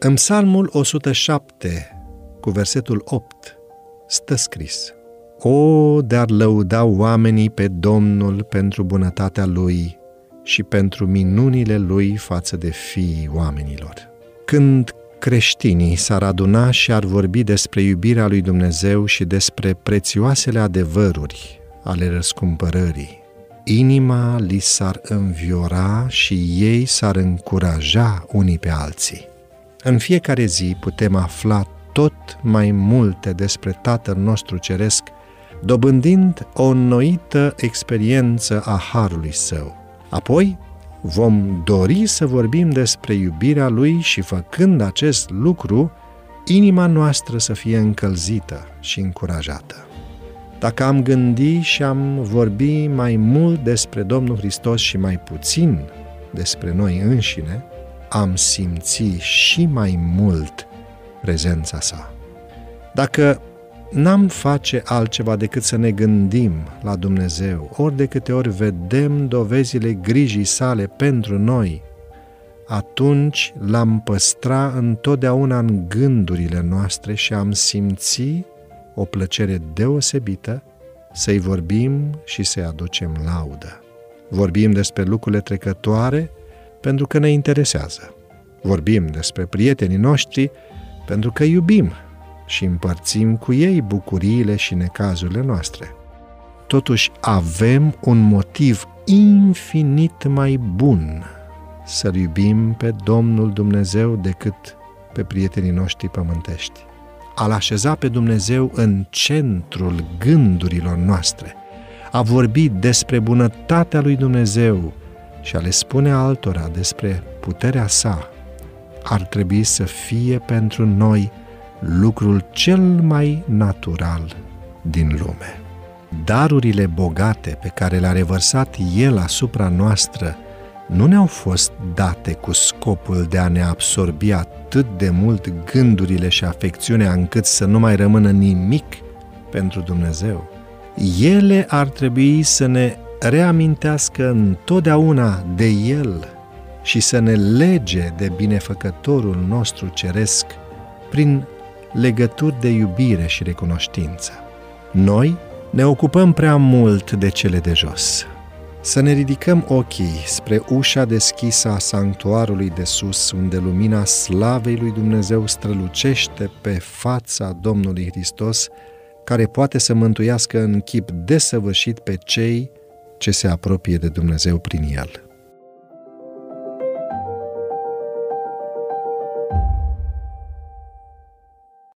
În Psalmul 107, cu versetul 8, stă scris O, de-ar lăuda oamenii pe Domnul pentru bunătatea Lui și pentru minunile Lui față de fiii oamenilor. Când creștinii s-ar aduna și ar vorbi despre iubirea lui Dumnezeu și despre prețioasele adevăruri ale răscumpărării, inima li s-ar înviora și ei s-ar încuraja unii pe alții. În fiecare zi putem afla tot mai multe despre Tatăl nostru Ceresc, dobândind o înnoită experiență a Harului Său. Apoi, vom dori să vorbim despre iubirea Lui și făcând acest lucru, inima noastră să fie încălzită și încurajată. Dacă am gândi și am vorbi mai mult despre Domnul Hristos și mai puțin despre noi înșine, am simți și mai mult prezența sa. Dacă n-am face altceva decât să ne gândim la Dumnezeu, ori de câte ori vedem dovezile grijii sale pentru noi, atunci l-am păstra întotdeauna în gândurile noastre și am simți o plăcere deosebită să-i vorbim și să-i aducem laudă. Vorbim despre lucrurile trecătoare pentru că ne interesează. Vorbim despre prietenii noștri pentru că iubim și împărțim cu ei bucuriile și necazurile noastre. Totuși avem un motiv infinit mai bun să-L iubim pe Domnul Dumnezeu decât pe prietenii noștri pământești. A-L așeza pe Dumnezeu în centrul gândurilor noastre, a vorbi despre bunătatea lui Dumnezeu și a le spune altora despre puterea sa, ar trebui să fie pentru noi lucrul cel mai natural din lume. Darurile bogate pe care le-a revărsat El asupra noastră nu ne-au fost date cu scopul de a ne absorbi atât de mult gândurile și afecțiunea încât să nu mai rămână nimic pentru Dumnezeu. Ele ar trebui să ne reamintească întotdeauna de El și să ne lege de binefăcătorul nostru ceresc prin legături de iubire și recunoștință. Noi ne ocupăm prea mult de cele de jos. Să ne ridicăm ochii spre ușa deschisă a sanctuarului de sus, unde lumina slavei lui Dumnezeu strălucește pe fața Domnului Hristos, care poate să mântuiască în chip desăvârșit pe cei ce se apropie de Dumnezeu prin el.